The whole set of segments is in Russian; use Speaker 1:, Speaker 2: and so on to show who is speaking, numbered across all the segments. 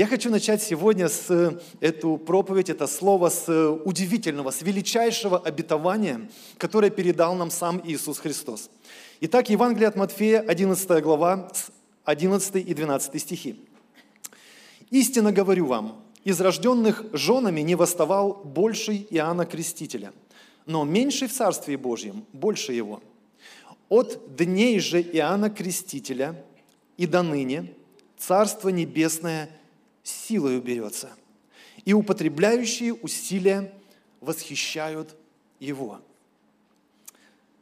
Speaker 1: Я хочу начать сегодня с эту проповедь, это слово с удивительного, с величайшего обетования, которое передал нам сам Иисус Христос. Итак, Евангелие от Матфея, 11 глава, 11 и 12 стихи. «Истинно говорю вам, из рожденных женами не восставал больший Иоанна Крестителя, но меньший в Царстве Божьем, больше его. От дней же Иоанна Крестителя и до ныне Царство Небесное силою берется, и употребляющие усилия восхищают его.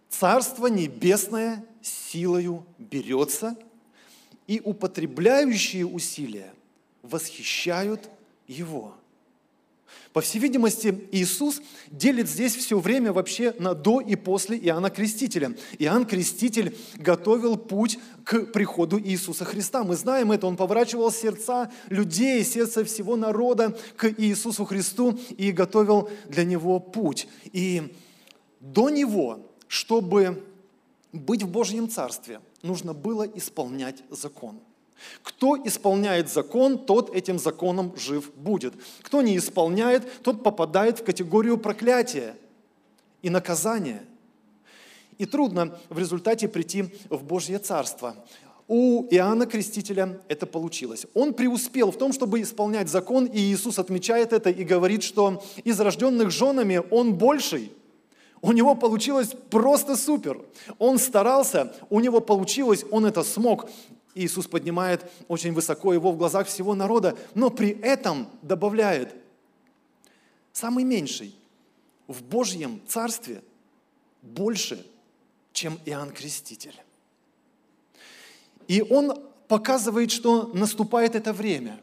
Speaker 1: Царство Небесное силою берется, и употребляющие усилия восхищают его. По всей видимости, Иисус делит здесь все время вообще на до и после Иоанна Крестителя. Иоанн Креститель готовил путь к приходу Иисуса Христа. Мы знаем это, он поворачивал сердца людей, сердце всего народа к Иисусу Христу и готовил для него путь. И до него, чтобы быть в Божьем Царстве, нужно было исполнять закон. Кто исполняет закон, тот этим законом жив будет. Кто не исполняет, тот попадает в категорию проклятия и наказания. И трудно в результате прийти в Божье Царство. У Иоанна Крестителя это получилось. Он преуспел в том, чтобы исполнять закон, и Иисус отмечает это и говорит, что из рожденных женами он больший. У него получилось просто супер. Он старался, у него получилось, он это смог. Иисус поднимает очень высоко его в глазах всего народа, но при этом добавляет, самый меньший в Божьем Царстве больше, чем Иоанн Креститель. И он показывает, что наступает это время,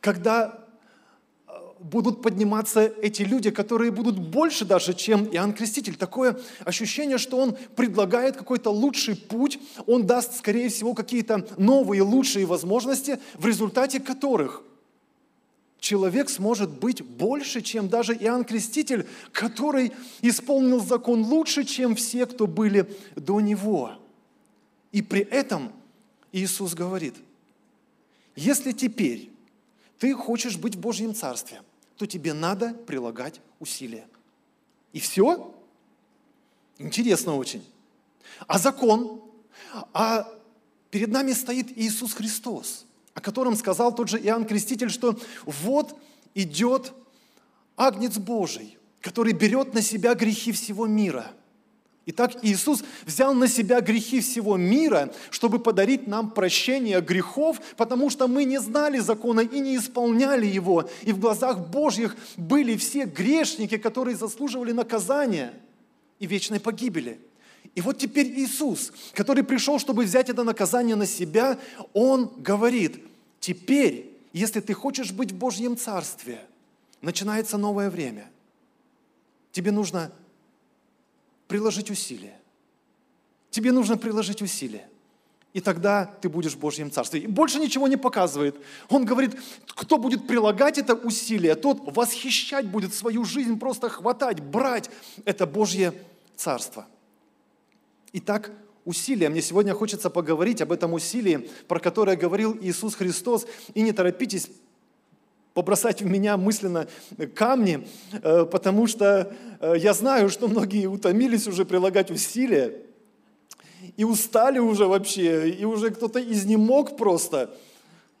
Speaker 1: когда будут подниматься эти люди, которые будут больше даже, чем Иоанн Креститель. Такое ощущение, что он предлагает какой-то лучший путь, он даст, скорее всего, какие-то новые, лучшие возможности, в результате которых человек сможет быть больше, чем даже Иоанн Креститель, который исполнил закон лучше, чем все, кто были до него. И при этом Иисус говорит, если теперь ты хочешь быть в Божьем Царстве – то тебе надо прилагать усилия. И все? Интересно очень. А закон? А перед нами стоит Иисус Христос, о котором сказал тот же Иоанн Креститель, что вот идет Агнец Божий, который берет на себя грехи всего мира – Итак, Иисус взял на себя грехи всего мира, чтобы подарить нам прощение грехов, потому что мы не знали закона и не исполняли его. И в глазах Божьих были все грешники, которые заслуживали наказания и вечной погибели. И вот теперь Иисус, который пришел, чтобы взять это наказание на себя, Он говорит, теперь, если ты хочешь быть в Божьем Царстве, начинается новое время. Тебе нужно приложить усилия. Тебе нужно приложить усилия. И тогда ты будешь в Божьем Царстве. И больше ничего не показывает. Он говорит, кто будет прилагать это усилие, тот восхищать будет свою жизнь, просто хватать, брать. Это Божье Царство. Итак, усилия. Мне сегодня хочется поговорить об этом усилии, про которое говорил Иисус Христос. И не торопитесь побросать в меня мысленно камни, э, потому что э, я знаю, что многие утомились уже прилагать усилия и устали уже вообще, и уже кто-то изнемог просто.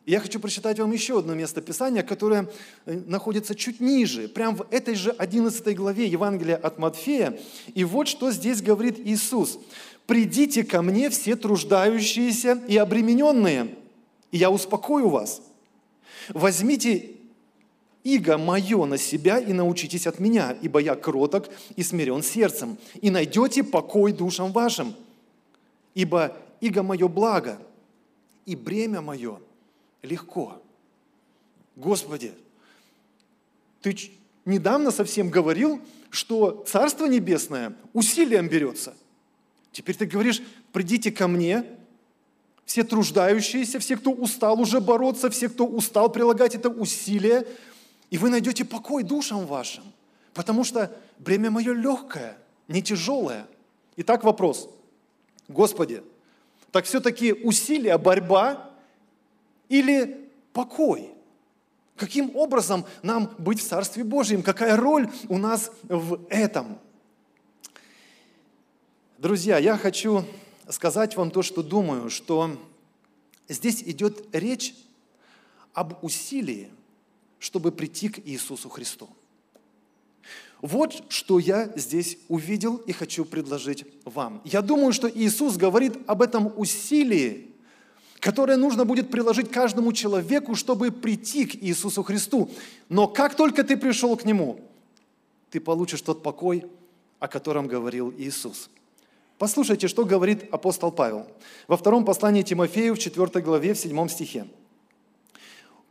Speaker 1: я хочу прочитать вам еще одно место Писания, которое э, находится чуть ниже, прямо в этой же 11 главе Евангелия от Матфея. И вот что здесь говорит Иисус. «Придите ко мне все труждающиеся и обремененные, и я успокою вас. Возьмите иго мое на себя и научитесь от меня, ибо я кроток и смирен сердцем, и найдете покой душам вашим, ибо иго мое благо, и бремя мое легко. Господи, ты недавно совсем говорил, что Царство Небесное усилием берется. Теперь ты говоришь, придите ко мне, все труждающиеся, все, кто устал уже бороться, все, кто устал прилагать это усилие, и вы найдете покой душам вашим, потому что бремя мое легкое, не тяжелое. Итак, вопрос. Господи, так все-таки усилия, борьба или покой. Каким образом нам быть в Царстве Божьем? Какая роль у нас в этом? Друзья, я хочу сказать вам то, что думаю, что здесь идет речь об усилии, чтобы прийти к Иисусу Христу. Вот что я здесь увидел и хочу предложить вам. Я думаю, что Иисус говорит об этом усилии, которое нужно будет приложить каждому человеку, чтобы прийти к Иисусу Христу. Но как только ты пришел к Нему, ты получишь тот покой, о котором говорил Иисус. Послушайте, что говорит апостол Павел во втором послании Тимофею в 4 главе в 7 стихе.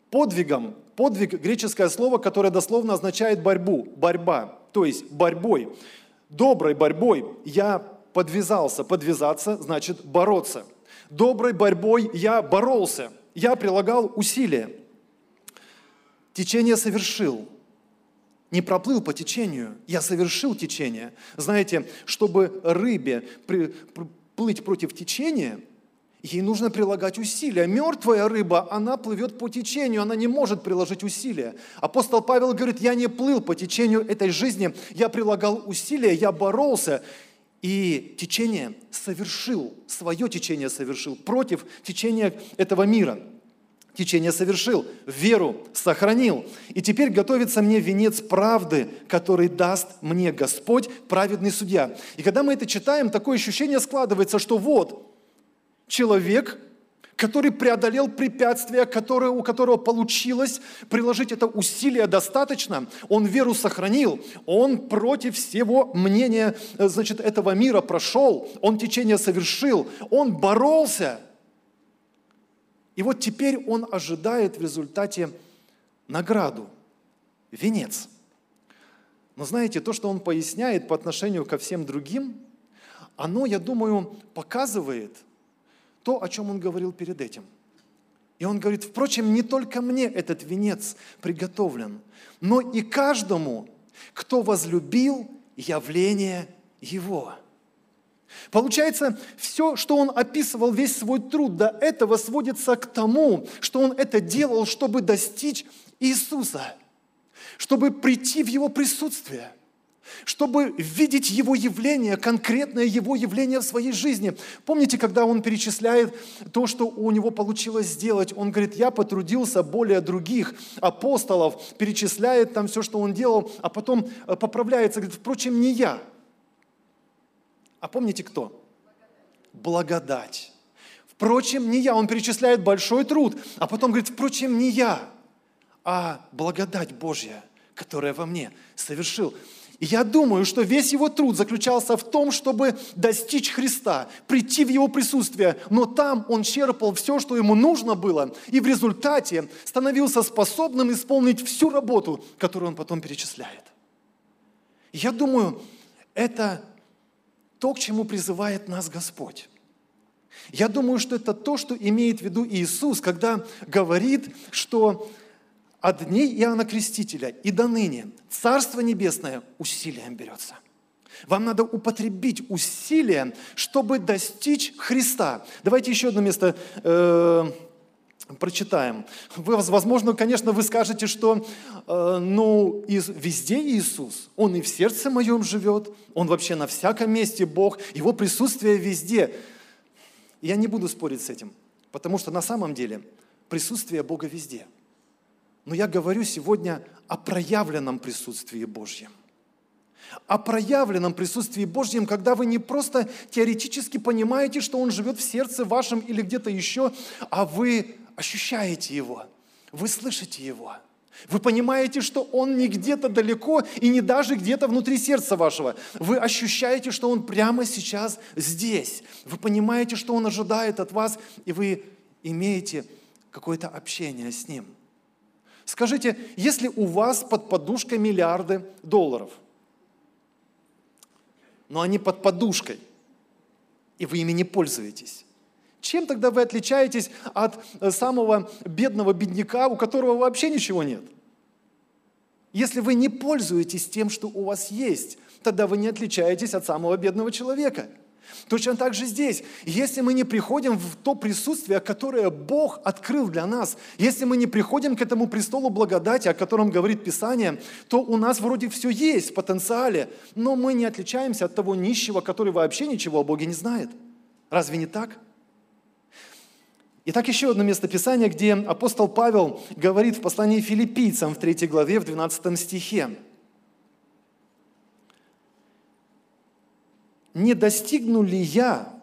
Speaker 1: Подвигом, подвиг – греческое слово, которое дословно означает борьбу, борьба, то есть борьбой. Доброй борьбой я подвязался. Подвязаться значит бороться. Доброй борьбой я боролся. Я прилагал усилия. Течение совершил. Не проплыл по течению, я совершил течение. Знаете, чтобы рыбе плыть против течения, ей нужно прилагать усилия. Мертвая рыба, она плывет по течению, она не может приложить усилия. Апостол Павел говорит, я не плыл по течению этой жизни, я прилагал усилия, я боролся, и течение совершил, свое течение совершил против течения этого мира. Течение совершил, веру сохранил. И теперь готовится мне венец правды, который даст мне Господь, праведный судья. И когда мы это читаем, такое ощущение складывается, что вот человек – который преодолел препятствия, которое, у которого получилось приложить это усилие достаточно, он веру сохранил, он против всего мнения э, значит, этого мира прошел, он течение совершил, он боролся. И вот теперь он ожидает в результате награду, венец. Но знаете, то, что он поясняет по отношению ко всем другим, оно, я думаю, показывает – то, о чем он говорил перед этим. И он говорит, впрочем, не только мне этот венец приготовлен, но и каждому, кто возлюбил явление Его. Получается, все, что он описывал, весь свой труд до этого сводится к тому, что он это делал, чтобы достичь Иисуса, чтобы прийти в Его присутствие – чтобы видеть Его явление, конкретное Его явление в своей жизни. Помните, когда Он перечисляет то, что у Него получилось сделать, Он говорит, я потрудился более других апостолов, перечисляет там все, что Он делал, а потом э, поправляется, говорит, впрочем, не я. А помните кто? Благодать. Впрочем, не я. Он перечисляет большой труд, а потом говорит, впрочем, не я, а благодать Божья, которая во мне совершил. И я думаю, что весь его труд заключался в том, чтобы достичь Христа, прийти в его присутствие, но там он черпал все, что ему нужно было, и в результате становился способным исполнить всю работу, которую он потом перечисляет. Я думаю, это то, к чему призывает нас Господь. Я думаю, что это то, что имеет в виду Иисус, когда говорит, что от дней Иоанна Крестителя и до ныне Царство Небесное усилием берется. Вам надо употребить усилия, чтобы достичь Христа. Давайте еще одно место э, прочитаем. Вы, возможно, конечно, вы скажете, что э, ну, из, везде Иисус, Он и в сердце моем живет, Он вообще на всяком месте Бог, Его присутствие везде. Я не буду спорить с этим, потому что на самом деле присутствие Бога везде – но я говорю сегодня о проявленном присутствии Божьем. О проявленном присутствии Божьем, когда вы не просто теоретически понимаете, что Он живет в сердце вашем или где-то еще, а вы ощущаете Его, вы слышите Его. Вы понимаете, что Он не где-то далеко и не даже где-то внутри сердца вашего. Вы ощущаете, что Он прямо сейчас здесь. Вы понимаете, что Он ожидает от вас, и вы имеете какое-то общение с Ним – Скажите, если у вас под подушкой миллиарды долларов, но они под подушкой, и вы ими не пользуетесь, чем тогда вы отличаетесь от э, самого бедного бедняка, у которого вообще ничего нет? Если вы не пользуетесь тем, что у вас есть, тогда вы не отличаетесь от самого бедного человека. Точно так же здесь. Если мы не приходим в то присутствие, которое Бог открыл для нас, если мы не приходим к этому престолу благодати, о котором говорит Писание, то у нас вроде все есть в потенциале, но мы не отличаемся от того нищего, который вообще ничего о Боге не знает. Разве не так? Итак, еще одно место Писания, где апостол Павел говорит в послании филиппийцам в 3 главе, в 12 стихе. Не достигну ли я,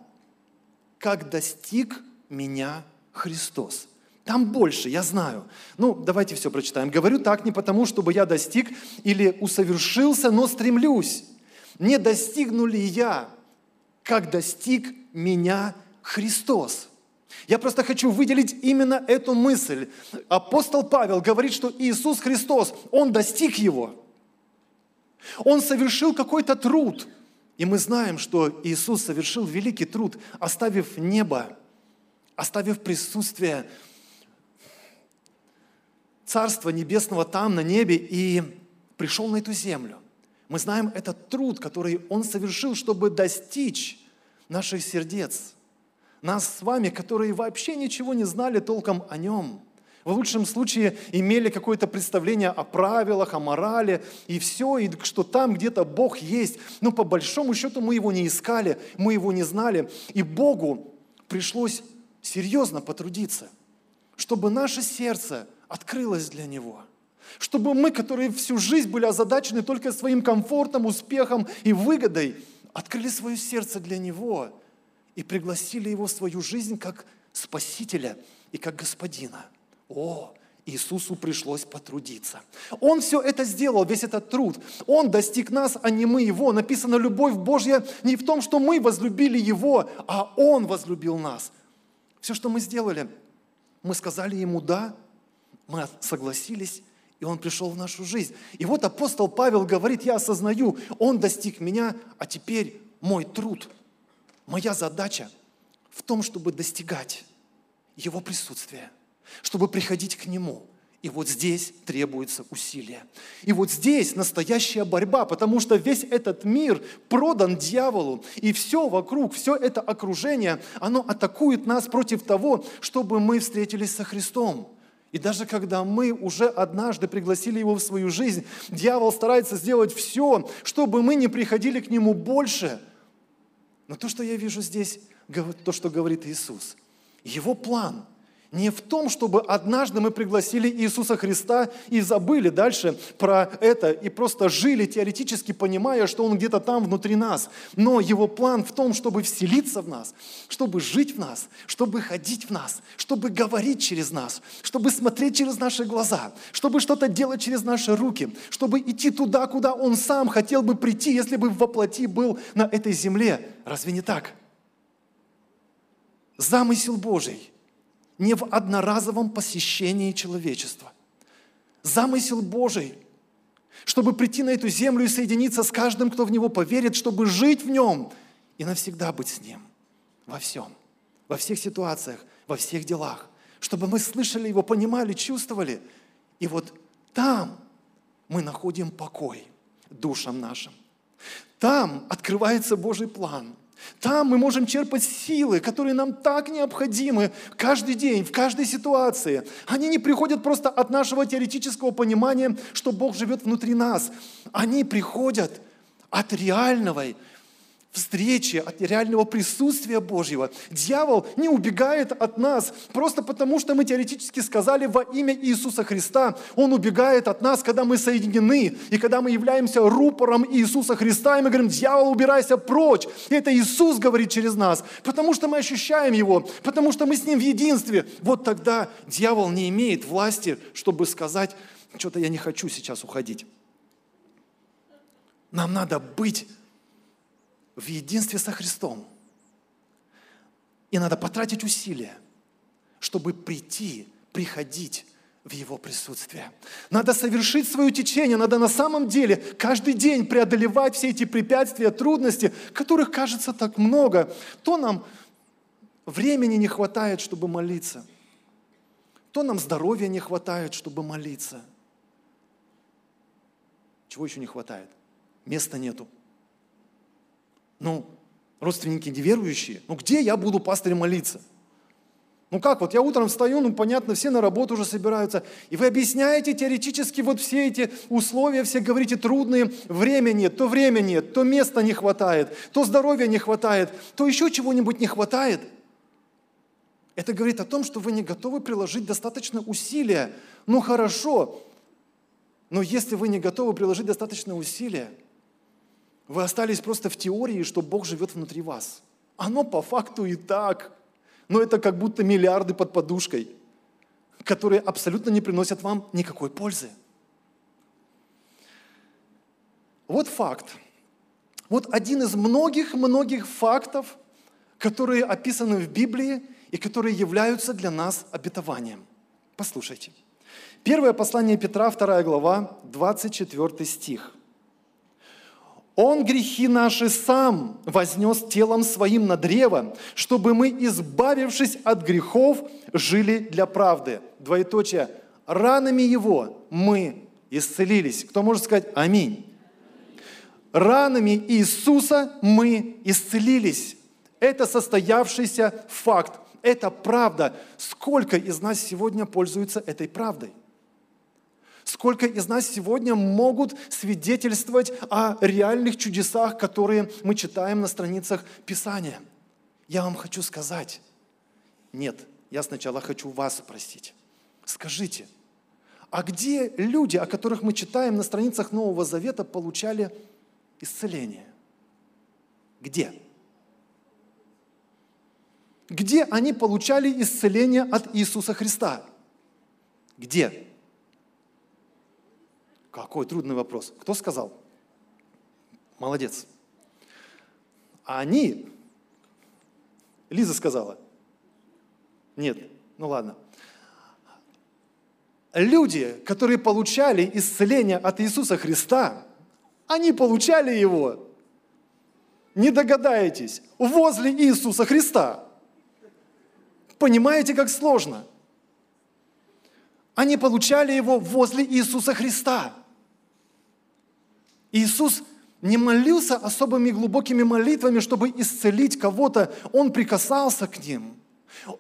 Speaker 1: как достиг меня Христос? Там больше, я знаю. Ну, давайте все прочитаем. Говорю так не потому, чтобы я достиг или усовершился, но стремлюсь. Не достигну ли я, как достиг меня Христос? Я просто хочу выделить именно эту мысль. Апостол Павел говорит, что Иисус Христос, Он достиг его. Он совершил какой-то труд – и мы знаем, что Иисус совершил великий труд, оставив небо, оставив присутствие Царства Небесного там, на небе, и пришел на эту землю. Мы знаем этот труд, который Он совершил, чтобы достичь наших сердец. Нас с вами, которые вообще ничего не знали толком о Нем – в лучшем случае имели какое-то представление о правилах, о морали и все, и что там где-то Бог есть. Но по большому счету мы его не искали, мы его не знали. И Богу пришлось серьезно потрудиться, чтобы наше сердце открылось для Него. Чтобы мы, которые всю жизнь были озадачены только своим комфортом, успехом и выгодой, открыли свое сердце для Него и пригласили Его в свою жизнь как Спасителя и как Господина – о, Иисусу пришлось потрудиться. Он все это сделал, весь этот труд. Он достиг нас, а не мы его. Написано, любовь Божья не в том, что мы возлюбили его, а он возлюбил нас. Все, что мы сделали, мы сказали ему «да», мы согласились, и он пришел в нашу жизнь. И вот апостол Павел говорит, я осознаю, он достиг меня, а теперь мой труд, моя задача в том, чтобы достигать его присутствия – чтобы приходить к Нему. И вот здесь требуется усилие. И вот здесь настоящая борьба, потому что весь этот мир продан дьяволу. И все вокруг, все это окружение, оно атакует нас против того, чтобы мы встретились со Христом. И даже когда мы уже однажды пригласили Его в свою жизнь, дьявол старается сделать все, чтобы мы не приходили к Нему больше. Но то, что я вижу здесь, то, что говорит Иисус, Его план – не в том, чтобы однажды мы пригласили Иисуса Христа и забыли дальше про это и просто жили теоретически, понимая, что Он где-то там внутри нас. Но Его план в том, чтобы вселиться в нас, чтобы жить в нас, чтобы ходить в нас, чтобы говорить через нас, чтобы смотреть через наши глаза, чтобы что-то делать через наши руки, чтобы идти туда, куда Он сам хотел бы прийти, если бы воплоти был на этой земле. Разве не так? Замысел Божий – не в одноразовом посещении человечества. Замысел Божий, чтобы прийти на эту землю и соединиться с каждым, кто в Него поверит, чтобы жить в Нем и навсегда быть с Ним во всем, во всех ситуациях, во всех делах, чтобы мы слышали Его, понимали, чувствовали. И вот там мы находим покой душам нашим. Там открывается Божий план – там мы можем черпать силы, которые нам так необходимы каждый день, в каждой ситуации. Они не приходят просто от нашего теоретического понимания, что Бог живет внутри нас. Они приходят от реального встречи, от реального присутствия Божьего. Дьявол не убегает от нас просто потому, что мы теоретически сказали во имя Иисуса Христа. Он убегает от нас, когда мы соединены, и когда мы являемся рупором Иисуса Христа, и мы говорим, дьявол, убирайся прочь. И это Иисус говорит через нас, потому что мы ощущаем Его, потому что мы с Ним в единстве. Вот тогда дьявол не имеет власти, чтобы сказать, что-то я не хочу сейчас уходить. Нам надо быть в единстве со Христом. И надо потратить усилия, чтобы прийти, приходить в Его присутствие. Надо совершить свое течение, надо на самом деле каждый день преодолевать все эти препятствия, трудности, которых кажется так много. То нам времени не хватает, чтобы молиться, то нам здоровья не хватает, чтобы молиться. Чего еще не хватает? Места нету. Ну, родственники неверующие, ну где я буду пастырь молиться? Ну как, вот я утром встаю, ну понятно, все на работу уже собираются, и вы объясняете теоретически вот все эти условия, все говорите трудные, время нет, то время нет, то места не хватает, то здоровья не хватает, то еще чего-нибудь не хватает. Это говорит о том, что вы не готовы приложить достаточно усилия. Ну хорошо, но если вы не готовы приложить достаточно усилия, вы остались просто в теории, что Бог живет внутри вас. Оно по факту и так – но это как будто миллиарды под подушкой, которые абсолютно не приносят вам никакой пользы. Вот факт. Вот один из многих-многих фактов, которые описаны в Библии и которые являются для нас обетованием. Послушайте. Первое послание Петра, 2 глава, 24 стих – он грехи наши сам вознес телом своим на древо, чтобы мы, избавившись от грехов, жили для правды. Двоеточие. Ранами Его мы исцелились. Кто может сказать аминь? Ранами Иисуса мы исцелились. Это состоявшийся факт. Это правда. Сколько из нас сегодня пользуются этой правдой? Сколько из нас сегодня могут свидетельствовать о реальных чудесах, которые мы читаем на страницах Писания? Я вам хочу сказать, нет, я сначала хочу вас спросить. Скажите, а где люди, о которых мы читаем на страницах Нового Завета, получали исцеление? Где? Где они получали исцеление от Иисуса Христа? Где? Какой трудный вопрос. Кто сказал? Молодец. А они, Лиза сказала. Нет, ну ладно. Люди, которые получали исцеление от Иисуса Христа, они получали его, не догадаетесь, возле Иисуса Христа. Понимаете, как сложно? Они получали его возле Иисуса Христа. Иисус не молился особыми глубокими молитвами, чтобы исцелить кого-то. Он прикасался к ним.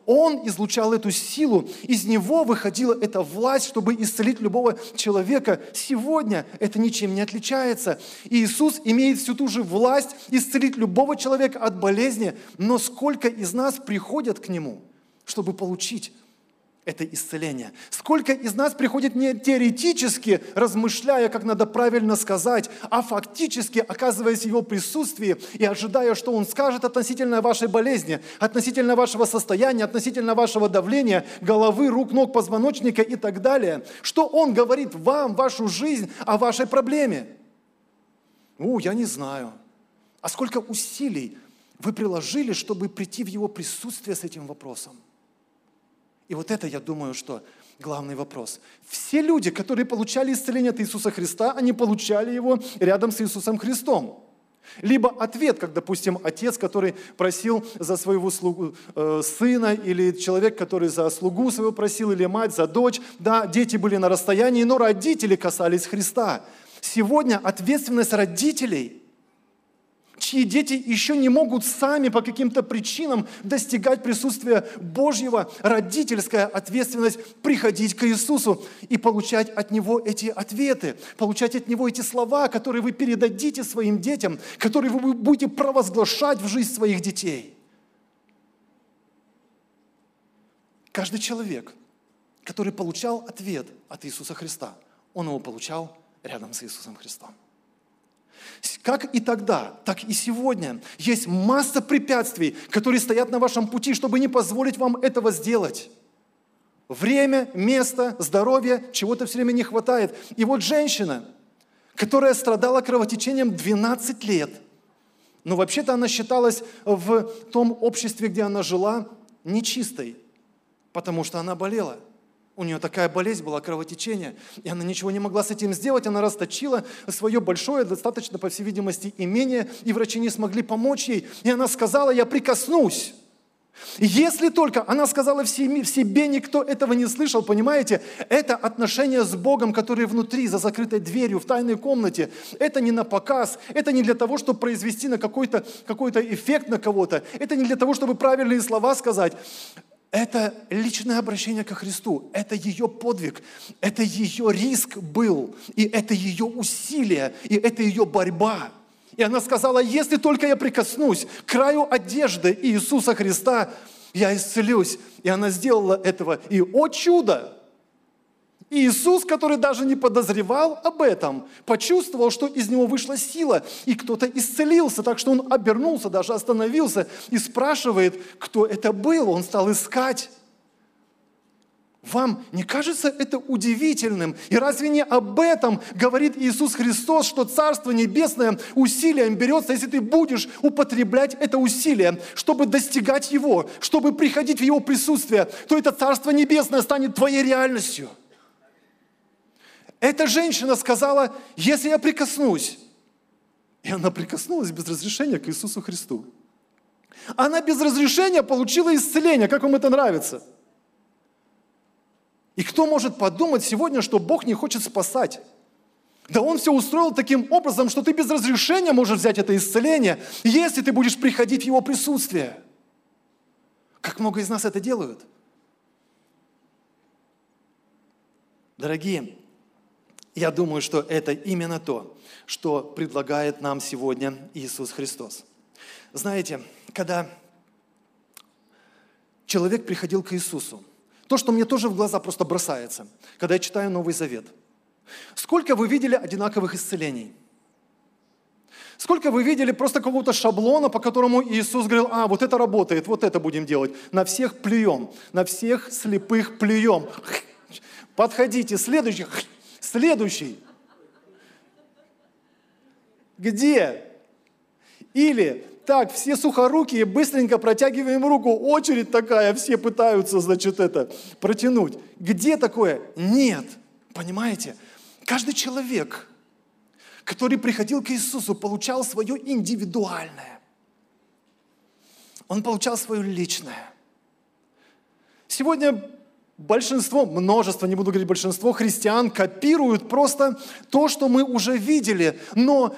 Speaker 1: Он излучал эту силу, из него выходила эта власть, чтобы исцелить любого человека. Сегодня это ничем не отличается. Иисус имеет всю ту же власть исцелить любого человека от болезни, но сколько из нас приходят к Нему, чтобы получить это исцеление. Сколько из нас приходит не теоретически, размышляя, как надо правильно сказать, а фактически оказываясь в Его присутствии и ожидая, что Он скажет относительно вашей болезни, относительно вашего состояния, относительно вашего давления, головы, рук, ног, позвоночника и так далее. Что Он говорит вам, вашу жизнь, о вашей проблеме? У, я не знаю. А сколько усилий вы приложили, чтобы прийти в Его присутствие с этим вопросом? И вот это, я думаю, что главный вопрос. Все люди, которые получали исцеление от Иисуса Христа, они получали его рядом с Иисусом Христом. Либо ответ, как, допустим, отец, который просил за своего слугу, э, сына, или человек, который за слугу своего просил, или мать за дочь. Да, дети были на расстоянии, но родители касались Христа. Сегодня ответственность родителей – чьи дети еще не могут сами по каким-то причинам достигать присутствия Божьего, родительская ответственность приходить к Иисусу и получать от Него эти ответы, получать от Него эти слова, которые вы передадите своим детям, которые вы будете провозглашать в жизнь своих детей. Каждый человек, который получал ответ от Иисуса Христа, он его получал рядом с Иисусом Христом. Как и тогда, так и сегодня есть масса препятствий, которые стоят на вашем пути, чтобы не позволить вам этого сделать. Время, место, здоровье, чего-то все время не хватает. И вот женщина, которая страдала кровотечением 12 лет, но вообще-то она считалась в том обществе, где она жила, нечистой, потому что она болела – у нее такая болезнь была, кровотечение, и она ничего не могла с этим сделать. Она расточила свое большое, достаточно, по всей видимости, имение, и врачи не смогли помочь ей. И она сказала, я прикоснусь. Если только, она сказала, в себе никто этого не слышал, понимаете, это отношение с Богом, которое внутри, за закрытой дверью, в тайной комнате. Это не на показ, это не для того, чтобы произвести на какой-то какой эффект на кого-то, это не для того, чтобы правильные слова сказать. Это личное обращение ко Христу, это ее подвиг, это ее риск был, и это ее усилие, и это ее борьба. И она сказала, если только я прикоснусь к краю одежды Иисуса Христа, я исцелюсь. И она сделала этого. И, о чудо! Иисус, который даже не подозревал об этом, почувствовал, что из него вышла сила, и кто-то исцелился, так что он обернулся, даже остановился и спрашивает, кто это был. Он стал искать. Вам не кажется это удивительным? И разве не об этом говорит Иисус Христос, что Царство Небесное усилием берется, если ты будешь употреблять это усилие, чтобы достигать Его, чтобы приходить в Его присутствие, то это Царство Небесное станет твоей реальностью. Эта женщина сказала, если я прикоснусь, и она прикоснулась без разрешения к Иисусу Христу. Она без разрешения получила исцеление. Как вам это нравится? И кто может подумать сегодня, что Бог не хочет спасать? Да Он все устроил таким образом, что ты без разрешения можешь взять это исцеление, если ты будешь приходить в Его присутствие. Как много из нас это делают? Дорогие, я думаю, что это именно то, что предлагает нам сегодня Иисус Христос. Знаете, когда человек приходил к Иисусу, то, что мне тоже в глаза просто бросается, когда я читаю Новый Завет. Сколько вы видели одинаковых исцелений? Сколько вы видели просто какого-то шаблона, по которому Иисус говорил, а, вот это работает, вот это будем делать. На всех плюем, на всех слепых плюем. Подходите, следующий, следующий. Где? Или так, все сухорукие, быстренько протягиваем руку, очередь такая, все пытаются, значит, это протянуть. Где такое? Нет. Понимаете? Каждый человек, который приходил к Иисусу, получал свое индивидуальное. Он получал свое личное. Сегодня большинство, множество, не буду говорить большинство, христиан копируют просто то, что мы уже видели. Но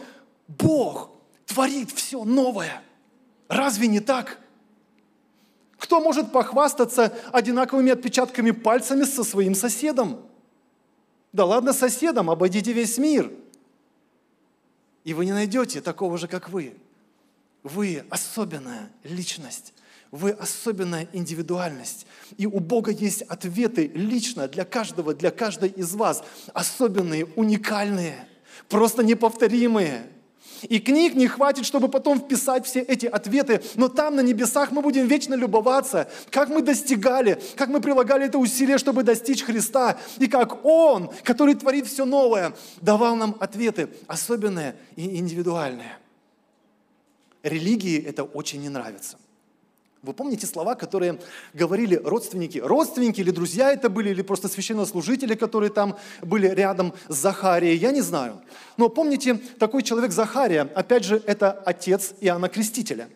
Speaker 1: Бог творит все новое. Разве не так? Кто может похвастаться одинаковыми отпечатками пальцами со своим соседом? Да ладно соседом, обойдите весь мир. И вы не найдете такого же, как вы. Вы особенная личность. Вы особенная индивидуальность. И у Бога есть ответы лично для каждого, для каждой из вас. Особенные, уникальные, просто неповторимые. И книг не хватит, чтобы потом вписать все эти ответы, но там на небесах мы будем вечно любоваться, как мы достигали, как мы прилагали это усилие, чтобы достичь Христа, и как Он, который творит все новое, давал нам ответы особенные и индивидуальные. Религии это очень не нравится. Вы помните слова, которые говорили родственники? Родственники или друзья это были, или просто священнослужители, которые там были рядом с Захарией, я не знаю. Но помните, такой человек Захария, опять же, это отец Иоанна Крестителя.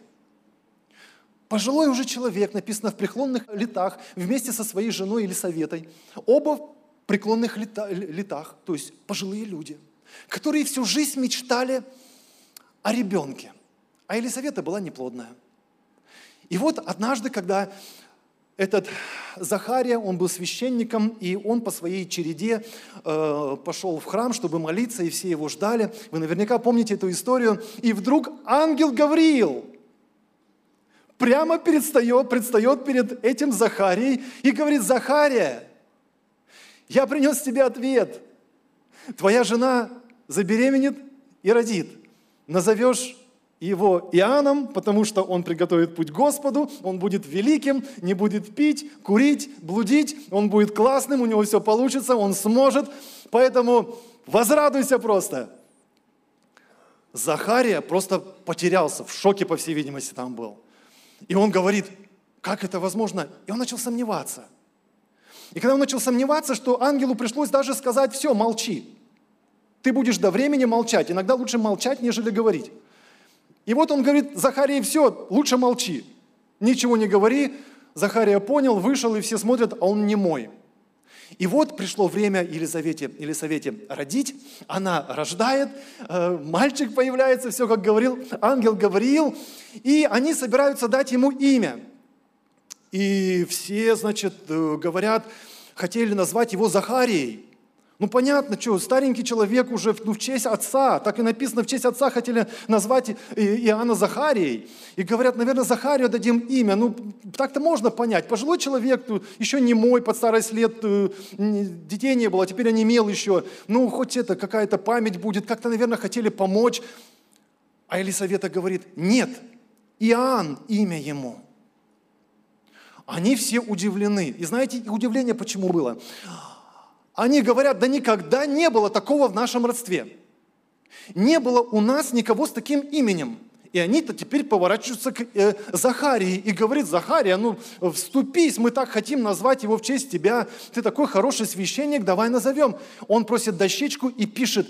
Speaker 1: Пожилой уже человек, написано в преклонных летах, вместе со своей женой Елисаветой. Оба в преклонных летах, то есть пожилые люди, которые всю жизнь мечтали о ребенке. А Елисавета была неплодная – и вот однажды, когда этот Захария, он был священником, и он по своей череде э, пошел в храм, чтобы молиться, и все его ждали. Вы наверняка помните эту историю. И вдруг ангел Гавриил прямо предстает, предстает перед этим Захарией и говорит, Захария, я принес тебе ответ. Твоя жена забеременеет и родит. Назовешь его Иоанном, потому что он приготовит путь Господу, он будет великим, не будет пить, курить, блудить, он будет классным, у него все получится, он сможет. Поэтому возрадуйся просто. Захария просто потерялся, в шоке, по всей видимости, там был. И он говорит, как это возможно? И он начал сомневаться. И когда он начал сомневаться, что ангелу пришлось даже сказать, все, молчи. Ты будешь до времени молчать. Иногда лучше молчать, нежели говорить. И вот он говорит, Захарий, все, лучше молчи. Ничего не говори. Захария понял, вышел, и все смотрят, а он не мой. И вот пришло время Елизавете, Елизавете родить, она рождает, э, мальчик появляется, все как говорил, ангел говорил, и они собираются дать ему имя. И все, значит, э, говорят, хотели назвать его Захарией. Ну понятно, что старенький человек уже ну, в честь отца, так и написано, в честь отца хотели назвать Иоанна Захарией. И говорят, наверное, Захарию дадим имя. Ну так-то можно понять. Пожилой человек, ну, еще не мой, под старость лет э, детей не было, а теперь он имел еще. Ну хоть это какая-то память будет, как-то, наверное, хотели помочь. А Елисавета говорит, нет, Иоанн имя ему. Они все удивлены. И знаете, удивление почему было? Они говорят, да никогда не было такого в нашем родстве. Не было у нас никого с таким именем. И они-то теперь поворачиваются к э, Захарии и говорит, Захария, ну вступись, мы так хотим назвать его в честь тебя. Ты такой хороший священник, давай назовем. Он просит дощечку и пишет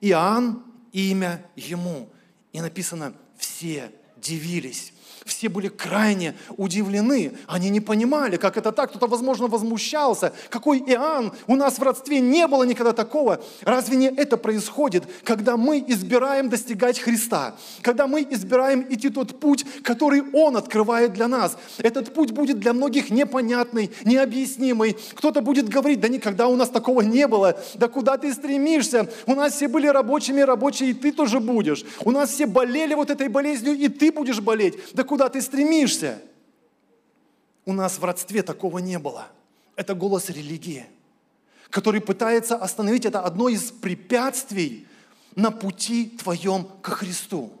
Speaker 1: Иоанн, имя ему. И написано, все дивились. Все были крайне удивлены. Они не понимали, как это так. Кто-то, возможно, возмущался. Какой Иоанн? У нас в родстве не было никогда такого. Разве не это происходит, когда мы избираем достигать Христа? Когда мы избираем идти тот путь, который Он открывает для нас. Этот путь будет для многих непонятный, необъяснимый. Кто-то будет говорить, да никогда у нас такого не было. Да куда ты стремишься? У нас все были рабочими, рабочие, и ты тоже будешь. У нас все болели вот этой болезнью, и ты будешь болеть. Да куда ты стремишься. У нас в родстве такого не было. Это голос религии, который пытается остановить это одно из препятствий на пути твоем ко Христу.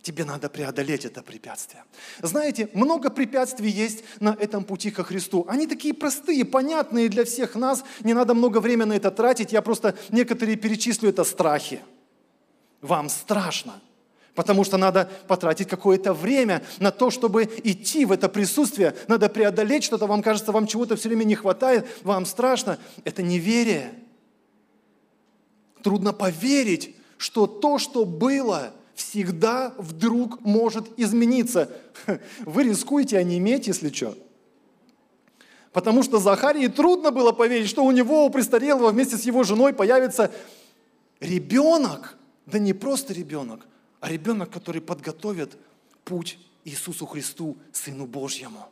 Speaker 1: Тебе надо преодолеть это препятствие. Знаете, много препятствий есть на этом пути ко Христу. Они такие простые, понятные для всех нас. Не надо много времени на это тратить. Я просто некоторые перечислю это страхи. Вам страшно потому что надо потратить какое-то время на то, чтобы идти в это присутствие, надо преодолеть что-то, вам кажется, вам чего-то все время не хватает, вам страшно. Это неверие. Трудно поверить, что то, что было, всегда вдруг может измениться. Вы рискуете онеметь, если что. Потому что Захарии трудно было поверить, что у него, у престарелого, вместе с его женой появится ребенок. Да не просто ребенок, а ребенок, который подготовит путь Иисусу Христу, Сыну Божьему.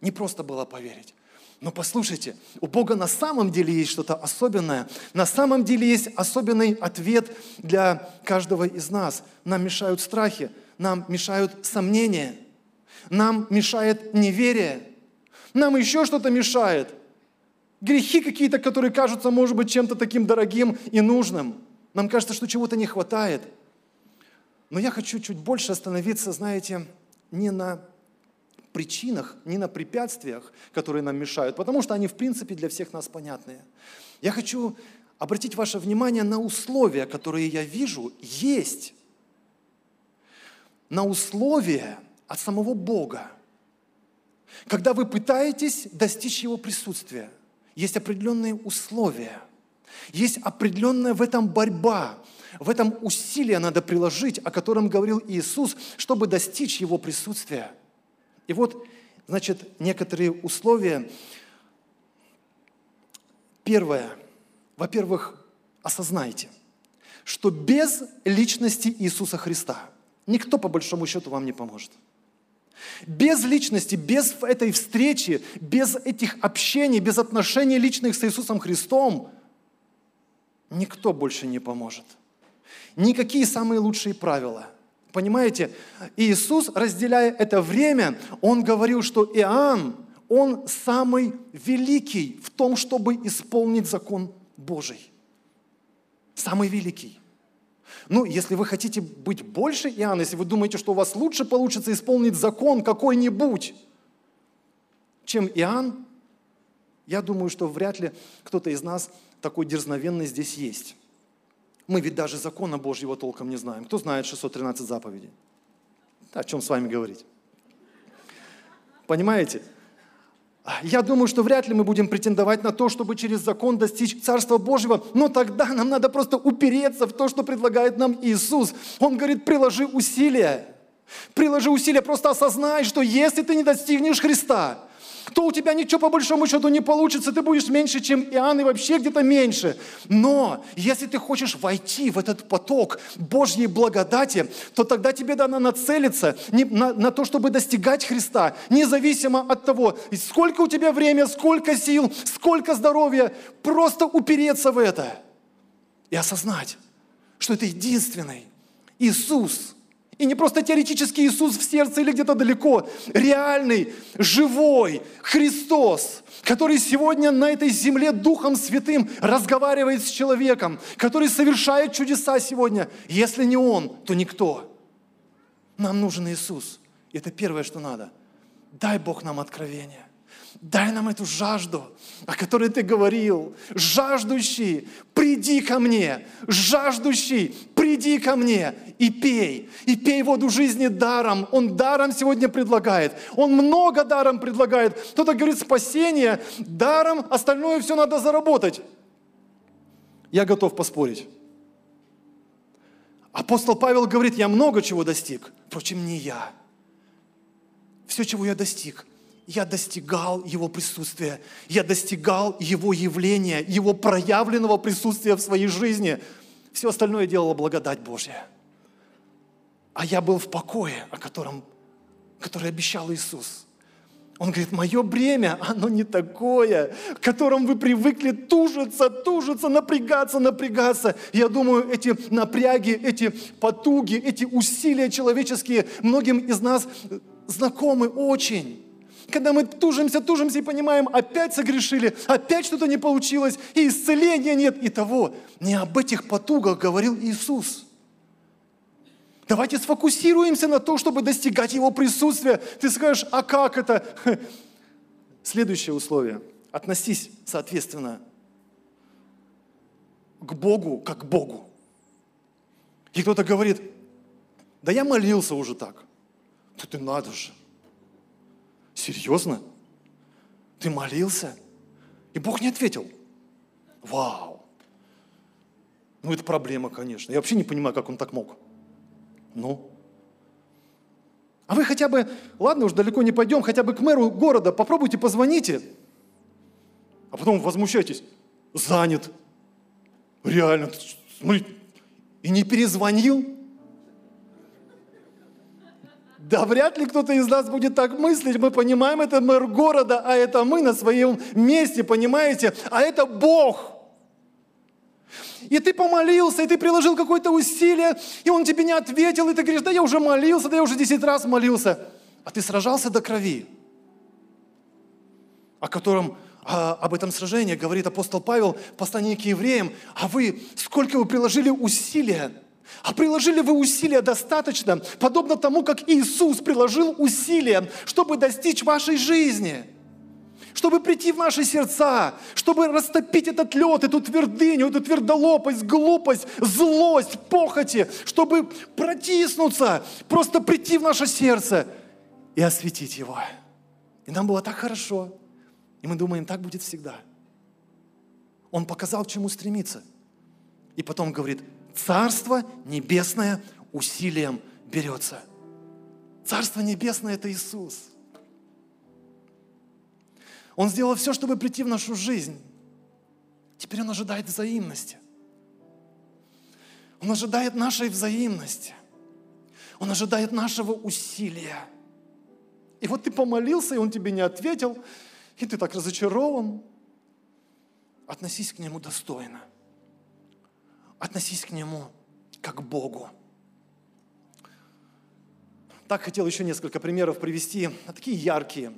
Speaker 1: Не просто было поверить. Но послушайте, у Бога на самом деле есть что-то особенное. На самом деле есть особенный ответ для каждого из нас. Нам мешают страхи, нам мешают сомнения, нам мешает неверие, нам еще что-то мешает. Грехи какие-то, которые кажутся, может быть, чем-то таким дорогим и нужным. Нам кажется, что чего-то не хватает – но я хочу чуть больше остановиться, знаете, не на причинах, не на препятствиях, которые нам мешают, потому что они, в принципе, для всех нас понятные. Я хочу обратить ваше внимание на условия, которые я вижу, есть. На условия от самого Бога. Когда вы пытаетесь достичь Его присутствия, есть определенные условия, есть определенная в этом борьба, в этом усилие надо приложить, о котором говорил Иисус, чтобы достичь Его присутствия. И вот, значит, некоторые условия. Первое. Во-первых, осознайте, что без личности Иисуса Христа никто по большому счету вам не поможет. Без личности, без этой встречи, без этих общений, без отношений личных с Иисусом Христом никто больше не поможет никакие самые лучшие правила. Понимаете? Иисус, разделяя это время, Он говорил, что Иоанн, он самый великий в том, чтобы исполнить закон Божий. Самый великий. Ну, если вы хотите быть больше Иоанна, если вы думаете, что у вас лучше получится исполнить закон какой-нибудь, чем Иоанн, я думаю, что вряд ли кто-то из нас такой дерзновенный здесь есть. Мы ведь даже закона Божьего толком не знаем. Кто знает 613 заповедей? О чем с вами говорить? Понимаете? Я думаю, что вряд ли мы будем претендовать на то, чтобы через закон достичь Царства Божьего, но тогда нам надо просто упереться в то, что предлагает нам Иисус. Он говорит, приложи усилия. Приложи усилия, просто осознай, что если ты не достигнешь Христа, то у тебя ничего по большому счету не получится, ты будешь меньше, чем Иоанн, и вообще где-то меньше. Но если ты хочешь войти в этот поток Божьей благодати, то тогда тебе надо нацелиться на, на то, чтобы достигать Христа, независимо от того, сколько у тебя время, сколько сил, сколько здоровья, просто упереться в это и осознать, что это единственный Иисус – и не просто теоретический Иисус в сердце или где-то далеко. Реальный, живой Христос, который сегодня на этой земле Духом Святым разговаривает с человеком, который совершает чудеса сегодня. Если не Он, то никто. Нам нужен Иисус. Это первое, что надо. Дай Бог нам откровение. Дай нам эту жажду, о которой ты говорил. Жаждущий, приди ко мне. Жаждущий, приди ко мне и пей. И пей воду жизни даром. Он даром сегодня предлагает. Он много даром предлагает. Кто-то говорит спасение даром, остальное все надо заработать. Я готов поспорить. Апостол Павел говорит, я много чего достиг. Впрочем, не я. Все, чего я достиг – я достигал Его присутствия, я достигал Его явления, Его проявленного присутствия в своей жизни. Все остальное делала благодать Божья. А я был в покое, о котором, который обещал Иисус. Он говорит, мое бремя, оно не такое, к которому вы привыкли тужиться, тужиться, напрягаться, напрягаться. Я думаю, эти напряги, эти потуги, эти усилия человеческие многим из нас знакомы очень когда мы тужимся, тужимся и понимаем, опять согрешили, опять что-то не получилось, и исцеления нет, и того. Не об этих потугах говорил Иисус. Давайте сфокусируемся на том, чтобы достигать Его присутствия. Ты скажешь, а как это? Следующее условие. Относись, соответственно, к Богу, как к Богу. И кто-то говорит, да я молился уже так. Да ты надо же. Серьезно? Ты молился? И Бог не ответил. Вау! Ну, это проблема, конечно. Я вообще не понимаю, как он так мог. Ну? А вы хотя бы, ладно, уж далеко не пойдем, хотя бы к мэру города попробуйте, позвоните. А потом возмущайтесь. Занят. Реально. Смотри, и не перезвонил. Да вряд ли кто-то из нас будет так мыслить. Мы понимаем, это мэр города, а это мы на своем месте, понимаете? А это Бог. И ты помолился, и ты приложил какое-то усилие, и он тебе не ответил, и ты говоришь, да я уже молился, да я уже десять раз молился. А ты сражался до крови, о котором а, об этом сражении говорит апостол Павел в послании к евреям. А вы, сколько вы приложили усилия, а приложили вы усилия достаточно, подобно тому, как Иисус приложил усилия, чтобы достичь вашей жизни, чтобы прийти в наши сердца, чтобы растопить этот лед, эту твердыню, эту твердолопость, глупость, злость, похоти, чтобы протиснуться, просто прийти в наше сердце и осветить его. И нам было так хорошо. И мы думаем, так будет всегда. Он показал, к чему стремиться. И потом говорит, Царство Небесное усилием берется. Царство Небесное – это Иисус. Он сделал все, чтобы прийти в нашу жизнь. Теперь Он ожидает взаимности. Он ожидает нашей взаимности. Он ожидает нашего усилия. И вот ты помолился, и Он тебе не ответил, и ты так разочарован. Относись к Нему достойно – относись к Нему как к Богу. Так хотел еще несколько примеров привести, такие яркие.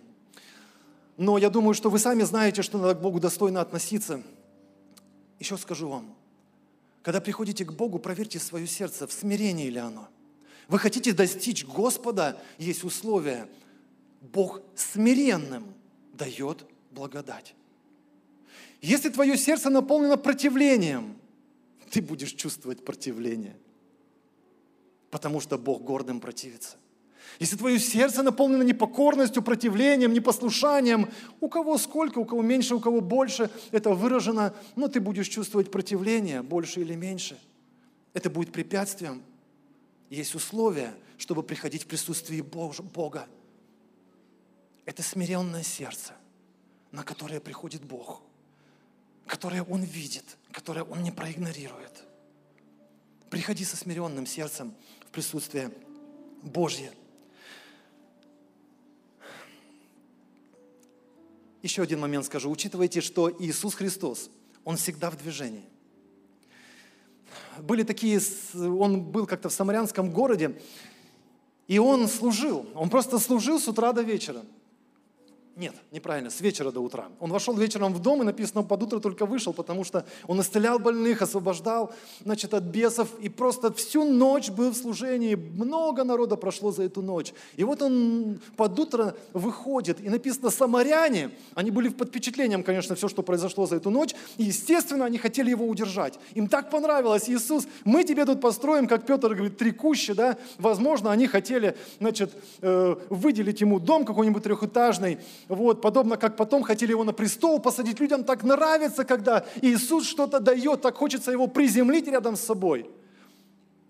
Speaker 1: Но я думаю, что вы сами знаете, что надо к Богу достойно относиться. Еще скажу вам, когда приходите к Богу, проверьте свое сердце, в смирении ли оно. Вы хотите достичь Господа, есть условия. Бог смиренным дает благодать. Если твое сердце наполнено противлением, ты будешь чувствовать противление. Потому что Бог гордым противится. Если твое сердце наполнено непокорностью, противлением, непослушанием, у кого сколько, у кого меньше, у кого больше, это выражено, но ты будешь чувствовать противление, больше или меньше. Это будет препятствием. есть условия, чтобы приходить в присутствие Бога. Это смиренное сердце, на которое приходит Бог, которое Он видит, которое Он не проигнорирует. Приходи со смиренным сердцем в присутствие Божье. Еще один момент скажу. Учитывайте, что Иисус Христос, Он всегда в движении. Были такие, Он был как-то в самарянском городе, и Он служил. Он просто служил с утра до вечера. Нет, неправильно, с вечера до утра. Он вошел вечером в дом, и написано, под утро только вышел, потому что он исцелял больных, освобождал, значит, от бесов, и просто всю ночь был в служении. Много народа прошло за эту ночь. И вот он под утро выходит, и написано, самаряне, они были под впечатлением, конечно, все, что произошло за эту ночь, и, естественно, они хотели его удержать. Им так понравилось, Иисус, мы тебе тут построим, как Петр говорит, три кущи, да, возможно, они хотели, значит, э, выделить ему дом какой-нибудь трехэтажный, вот, подобно как потом хотели его на престол посадить. Людям так нравится, когда Иисус что-то дает, так хочется его приземлить рядом с собой.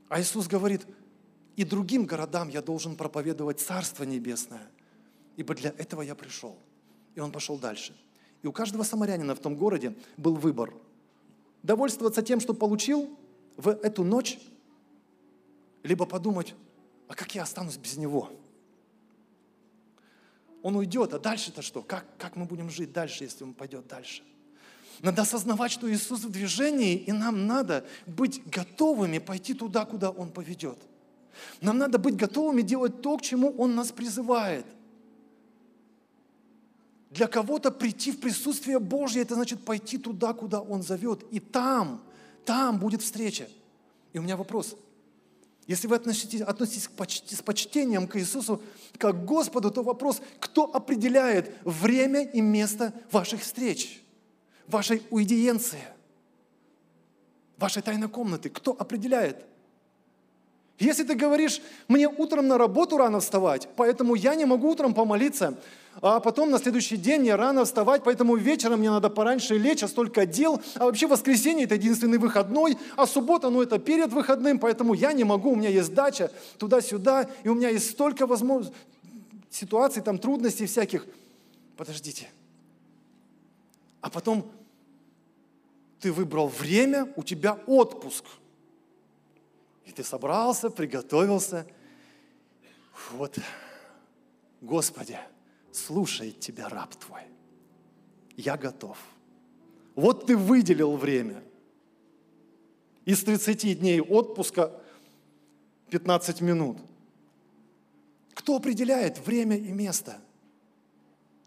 Speaker 1: А Иисус говорит, и другим городам я должен проповедовать Царство Небесное, ибо для этого я пришел. И он пошел дальше. И у каждого самарянина в том городе был выбор. Довольствоваться тем, что получил в эту ночь, либо подумать, а как я останусь без него – он уйдет, а дальше-то что? Как, как мы будем жить дальше, если он пойдет дальше? Надо осознавать, что Иисус в движении, и нам надо быть готовыми пойти туда, куда Он поведет. Нам надо быть готовыми делать то, к чему Он нас призывает. Для кого-то прийти в присутствие Божье, это значит пойти туда, куда Он зовет. И там, там будет встреча. И у меня вопрос – если вы относитесь, относитесь почти, с почтением к Иисусу, как к Господу, то вопрос, кто определяет время и место ваших встреч, вашей уидиенции, вашей тайной комнаты? Кто определяет? Если ты говоришь, мне утром на работу рано вставать, поэтому я не могу утром помолиться, а потом на следующий день мне рано вставать, поэтому вечером мне надо пораньше лечь, а столько дел. А вообще воскресенье – это единственный выходной, а суббота, ну это перед выходным, поэтому я не могу, у меня есть дача туда-сюда, и у меня есть столько возможностей, ситуаций, там трудностей всяких. Подождите. А потом ты выбрал время, у тебя отпуск. И ты собрался, приготовился. Вот, Господи, слушает тебя раб твой. Я готов. Вот ты выделил время. Из 30 дней отпуска 15 минут. Кто определяет время и место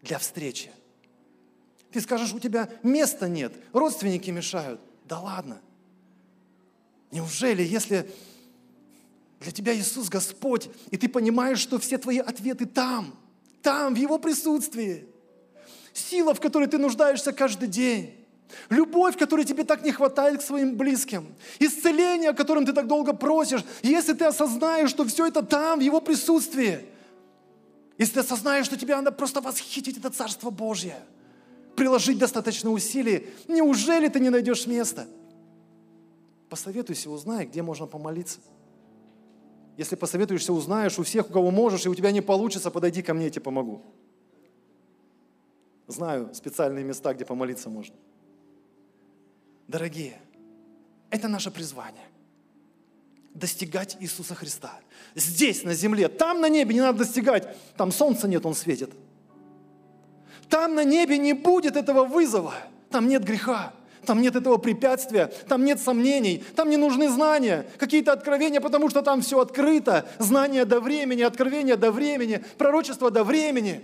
Speaker 1: для встречи? Ты скажешь, у тебя места нет, родственники мешают. Да ладно. Неужели, если для тебя Иисус Господь, и ты понимаешь, что все твои ответы там – там, в Его присутствии. Сила, в которой ты нуждаешься каждый день. Любовь, которой тебе так не хватает к своим близким. Исцеление, о котором ты так долго просишь. Если ты осознаешь, что все это там, в Его присутствии. Если ты осознаешь, что тебе надо просто восхитить это Царство Божье. Приложить достаточно усилий. Неужели ты не найдешь места? Посоветуйся, узнай, где можно помолиться. Если посоветуешься, узнаешь у всех, у кого можешь, и у тебя не получится, подойди ко мне, я тебе помогу. Знаю специальные места, где помолиться можно. Дорогие, это наше призвание. Достигать Иисуса Христа. Здесь, на земле. Там на небе не надо достигать. Там солнца нет, он светит. Там на небе не будет этого вызова. Там нет греха. Там нет этого препятствия, там нет сомнений, там не нужны знания, какие-то откровения, потому что там все открыто. Знания до времени, откровения до времени, пророчество до времени.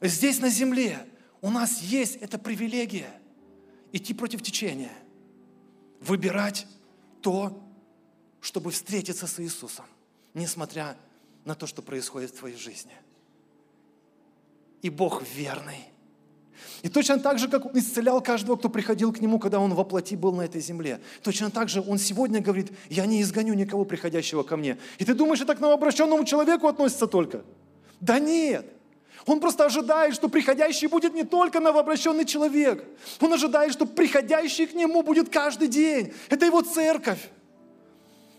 Speaker 1: Здесь на земле у нас есть эта привилегия идти против течения, выбирать то, чтобы встретиться с Иисусом, несмотря на то, что происходит в твоей жизни. И Бог верный – и точно так же, как Он исцелял каждого, кто приходил к Нему, когда Он во плоти был на этой земле. Точно так же Он сегодня говорит, я не изгоню никого приходящего ко мне. И ты думаешь, это к новообращенному человеку относится только? Да нет. Он просто ожидает, что приходящий будет не только новообращенный человек. Он ожидает, что приходящий к Нему будет каждый день. Это Его церковь.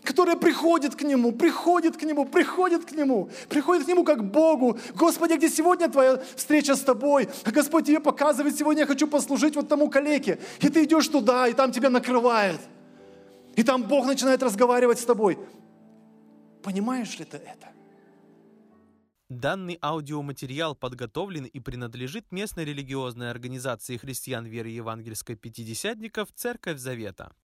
Speaker 1: Которая приходит к Нему, приходит к Нему, приходит к Нему, приходит к Нему как Богу. Господи, где сегодня Твоя встреча с Тобой? Господь тебе показывает, сегодня я хочу послужить вот тому калеке. И ты идешь туда, и там тебя накрывает. И там Бог начинает разговаривать с тобой. Понимаешь ли ты это?
Speaker 2: Данный аудиоматериал подготовлен и принадлежит местной религиозной организации христиан веры евангельской пятидесятников «Церковь Завета».